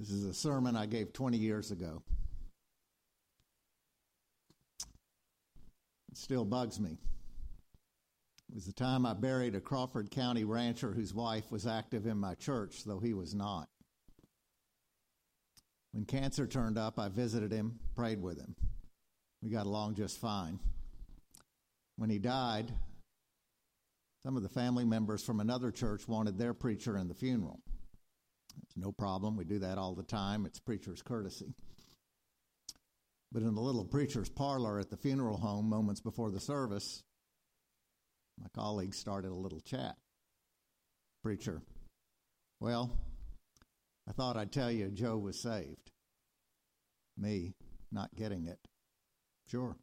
This is a sermon I gave 20 years ago. It still bugs me. It was the time I buried a Crawford County rancher whose wife was active in my church, though he was not. When cancer turned up, I visited him, prayed with him. We got along just fine. When he died, some of the family members from another church wanted their preacher in the funeral. It's no problem. We do that all the time. It's preacher's courtesy. But in the little preacher's parlor at the funeral home, moments before the service, my colleague started a little chat. Preacher, well, I thought I'd tell you Joe was saved. Me, not getting it. Sure.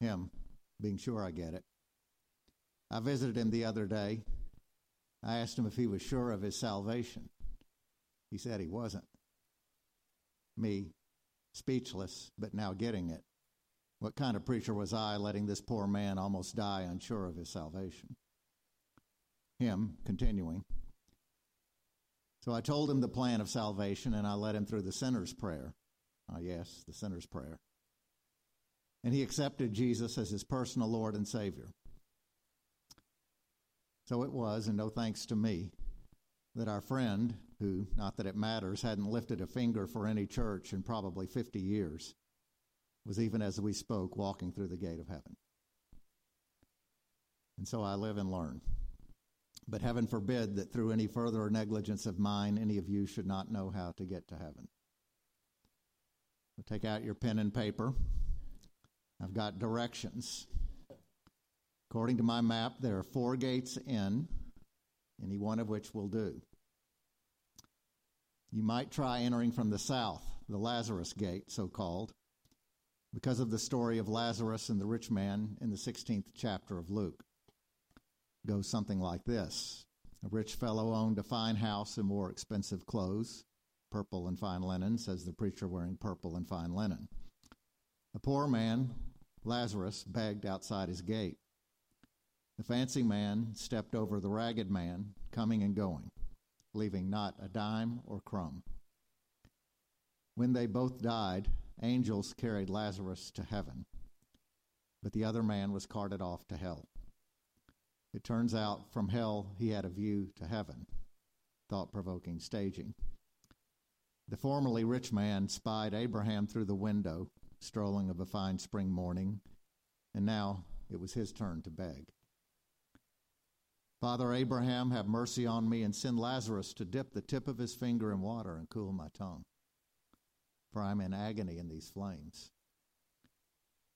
Him, being sure I get it. I visited him the other day. I asked him if he was sure of his salvation. He said he wasn't. Me, speechless, but now getting it. What kind of preacher was I letting this poor man almost die unsure of his salvation? Him, continuing. So I told him the plan of salvation and I led him through the sinner's prayer. Ah, yes, the sinner's prayer. And he accepted Jesus as his personal Lord and Savior. So it was, and no thanks to me, that our friend, who, not that it matters, hadn't lifted a finger for any church in probably 50 years, was even as we spoke walking through the gate of heaven. And so I live and learn. But heaven forbid that through any further negligence of mine, any of you should not know how to get to heaven. Take out your pen and paper. I've got directions. According to my map, there are four gates in, any one of which will do. You might try entering from the south, the Lazarus gate, so called because of the story of Lazarus and the rich man in the 16th chapter of Luke. Goes something like this A rich fellow owned a fine house and wore expensive clothes, purple and fine linen, says the preacher wearing purple and fine linen. A poor man, Lazarus, begged outside his gate. The fancy man stepped over the ragged man, coming and going, leaving not a dime or crumb. When they both died, angels carried Lazarus to heaven, but the other man was carted off to hell. It turns out from hell he had a view to heaven. Thought provoking staging. The formerly rich man spied Abraham through the window, strolling of a fine spring morning, and now it was his turn to beg. Father Abraham, have mercy on me and send Lazarus to dip the tip of his finger in water and cool my tongue for I'm in agony in these flames.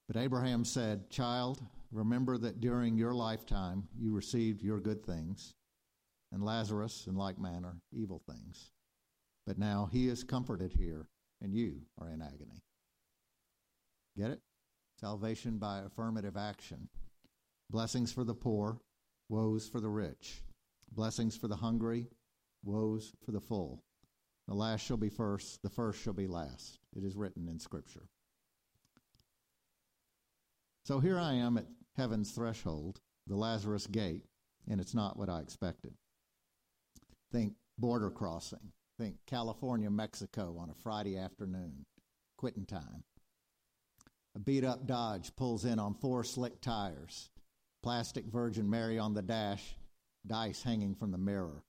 But Abraham said, Child, remember that during your lifetime you received your good things, and Lazarus, in like manner, evil things. But now he is comforted here, and you are in agony. Get it? Salvation by affirmative action. Blessings for the poor, woes for the rich. Blessings for the hungry, woes for the full. The last shall be first, the first shall be last. It is written in Scripture. So here I am at heaven's threshold, the Lazarus gate, and it's not what I expected. Think border crossing. Think California, Mexico on a Friday afternoon, quitting time. A beat up Dodge pulls in on four slick tires, plastic Virgin Mary on the dash, dice hanging from the mirror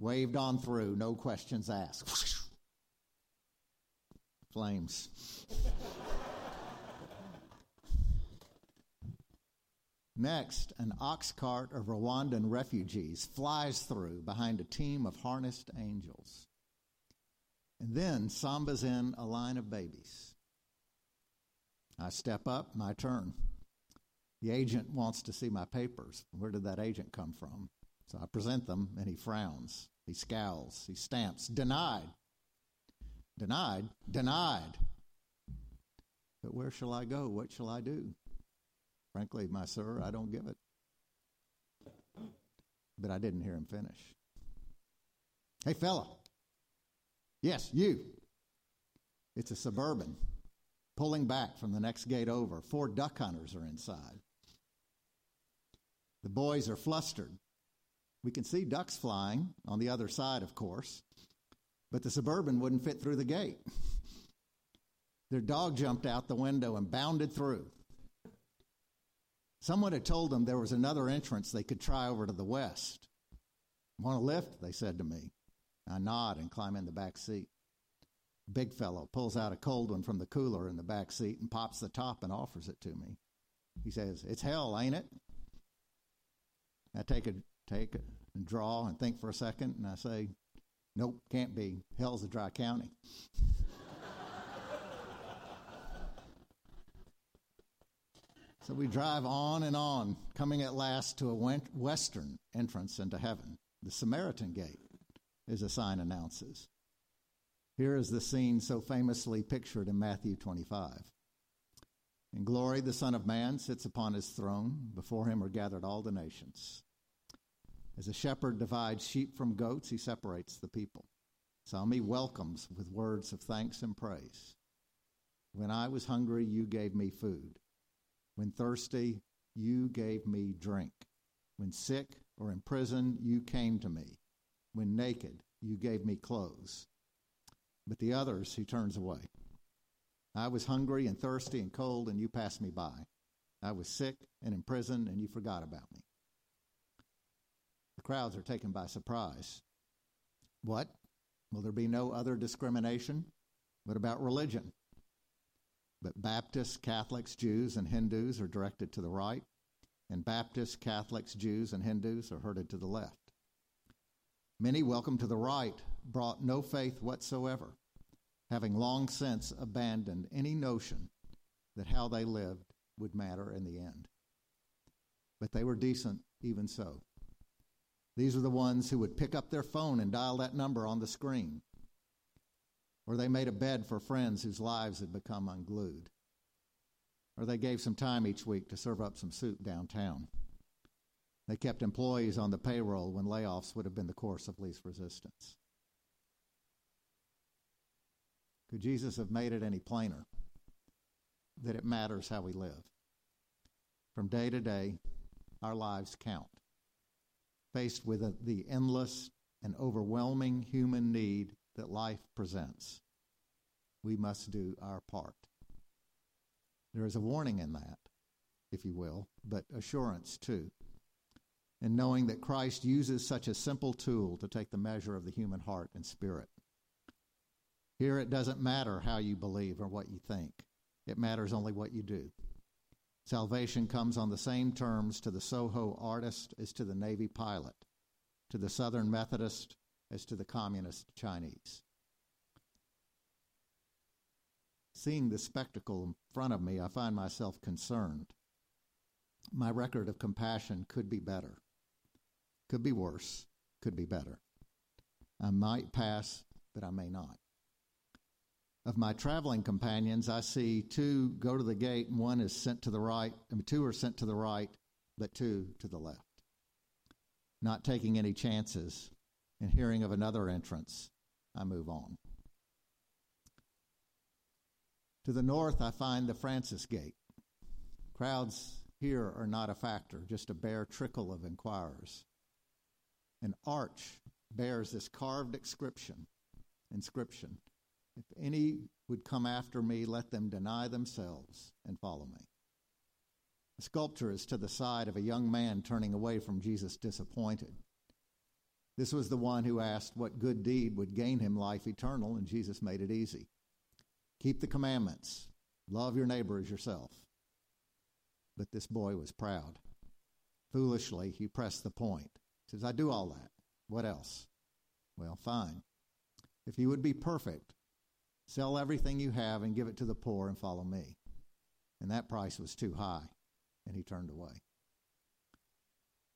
waved on through, no questions asked. Flames. Next, an ox cart of Rwandan refugees flies through behind a team of harnessed angels. And then sambas in a line of babies. I step up, my turn. The agent wants to see my papers. Where did that agent come from? So I present them, and he frowns. He scowls. He stamps. Denied. Denied. Denied. But where shall I go? What shall I do? Frankly, my sir, I don't give it. But I didn't hear him finish. Hey, fella. Yes, you. It's a suburban pulling back from the next gate over. Four duck hunters are inside. The boys are flustered. We can see ducks flying on the other side, of course. but the suburban wouldn't fit through the gate. Their dog jumped out the window and bounded through. Someone had told them there was another entrance they could try over to the west. Want a lift? They said to me. I nod and climb in the back seat. Big fellow pulls out a cold one from the cooler in the back seat and pops the top and offers it to me. He says, It's hell, ain't it? I take a take a draw and think for a second, and I say, Nope, can't be. Hell's a dry county. so we drive on and on, coming at last to a western entrance into heaven, the Samaritan Gate, as a sign announces. Here is the scene so famously pictured in Matthew 25. In glory, the Son of Man sits upon his throne. Before him are gathered all the nations. As a shepherd divides sheep from goats, he separates the people. Some he welcomes with words of thanks and praise. When I was hungry, you gave me food. When thirsty, you gave me drink. When sick or in prison, you came to me. When naked, you gave me clothes. But the others he turns away. I was hungry and thirsty and cold, and you passed me by. I was sick and in prison, and you forgot about me. The crowds are taken by surprise. What? Will there be no other discrimination? What about religion? But Baptists, Catholics, Jews, and Hindus are directed to the right, and Baptists, Catholics, Jews, and Hindus are herded to the left. Many welcome to the right brought no faith whatsoever, having long since abandoned any notion that how they lived would matter in the end. But they were decent even so. These are the ones who would pick up their phone and dial that number on the screen. Or they made a bed for friends whose lives had become unglued. Or they gave some time each week to serve up some soup downtown. They kept employees on the payroll when layoffs would have been the course of least resistance. Could Jesus have made it any plainer that it matters how we live? From day to day, our lives count. Faced with the endless and overwhelming human need that life presents, we must do our part. There is a warning in that, if you will, but assurance too. And knowing that Christ uses such a simple tool to take the measure of the human heart and spirit. Here it doesn't matter how you believe or what you think, it matters only what you do. Salvation comes on the same terms to the Soho artist as to the Navy pilot, to the Southern Methodist as to the Communist Chinese. Seeing this spectacle in front of me, I find myself concerned. My record of compassion could be better, could be worse, could be better. I might pass, but I may not of my traveling companions, I see two go to the gate, and one is sent to the right, I mean, two are sent to the right, but two to the left. Not taking any chances, and hearing of another entrance, I move on. To the north, I find the Francis Gate. Crowds here are not a factor, just a bare trickle of inquirers. An arch bears this carved inscription, inscription if any would come after me, let them deny themselves and follow me. The sculpture is to the side of a young man turning away from Jesus disappointed. This was the one who asked what good deed would gain him life eternal, and Jesus made it easy. Keep the commandments, love your neighbor as yourself. But this boy was proud. Foolishly, he pressed the point. He says, I do all that. What else? Well, fine. If you would be perfect, Sell everything you have and give it to the poor and follow me. And that price was too high, and he turned away.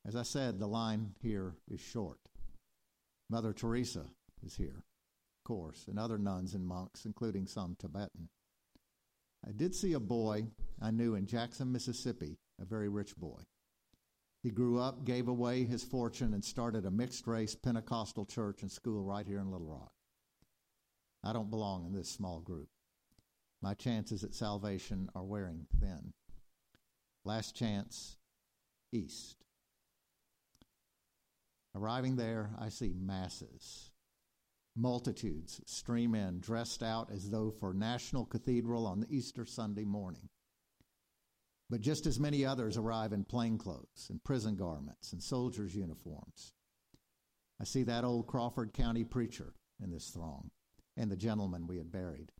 As I said, the line here is short. Mother Teresa is here, of course, and other nuns and monks, including some Tibetan. I did see a boy I knew in Jackson, Mississippi, a very rich boy. He grew up, gave away his fortune, and started a mixed race Pentecostal church and school right here in Little Rock. I don't belong in this small group. My chances at salvation are wearing thin. Last chance, east. Arriving there, I see masses. Multitudes stream in, dressed out as though for National Cathedral on the Easter Sunday morning. But just as many others arrive in plain clothes and prison garments and soldiers' uniforms. I see that old Crawford County preacher in this throng and the gentleman we had buried.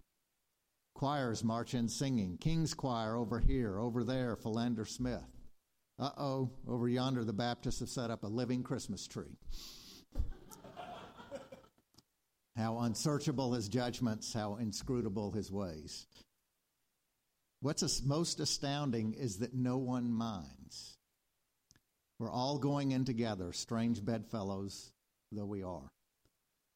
Choirs march in singing. King's choir over here, over there, Philander Smith. Uh oh, over yonder, the Baptists have set up a living Christmas tree. how unsearchable his judgments, how inscrutable his ways. What's most astounding is that no one minds. We're all going in together, strange bedfellows though we are.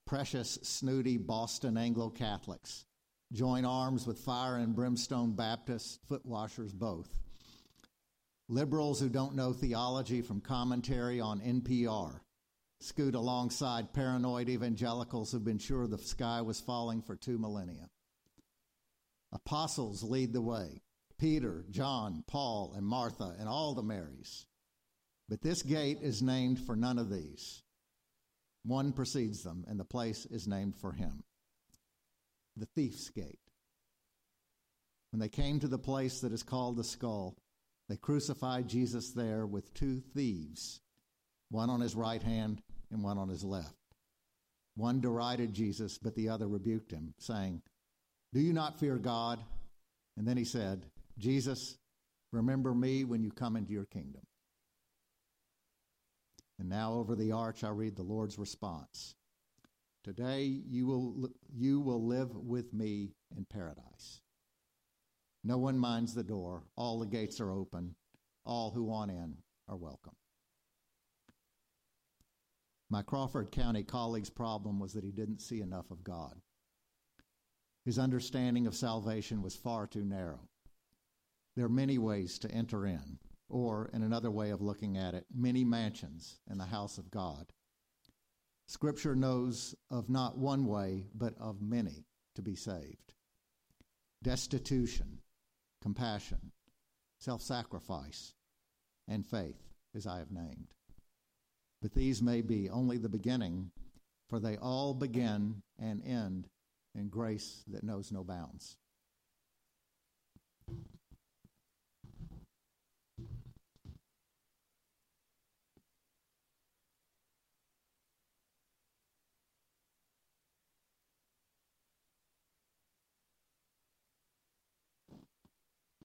Precious, snooty Boston Anglo Catholics join arms with fire and brimstone Baptists, foot washers both. Liberals who don't know theology from commentary on NPR scoot alongside paranoid evangelicals who've been sure the sky was falling for two millennia. Apostles lead the way Peter, John, Paul, and Martha, and all the Marys. But this gate is named for none of these. One precedes them, and the place is named for him the thief's gate. When they came to the place that is called the skull, they crucified Jesus there with two thieves, one on his right hand and one on his left. One derided Jesus, but the other rebuked him, saying, Do you not fear God? And then he said, Jesus, remember me when you come into your kingdom. And now over the arch, I read the Lord's response Today you will, you will live with me in paradise. No one minds the door. All the gates are open. All who want in are welcome. My Crawford County colleague's problem was that he didn't see enough of God. His understanding of salvation was far too narrow. There are many ways to enter in, or, in another way of looking at it, many mansions in the house of God. Scripture knows of not one way, but of many to be saved destitution, compassion, self sacrifice, and faith, as I have named. But these may be only the beginning, for they all begin and end in grace that knows no bounds.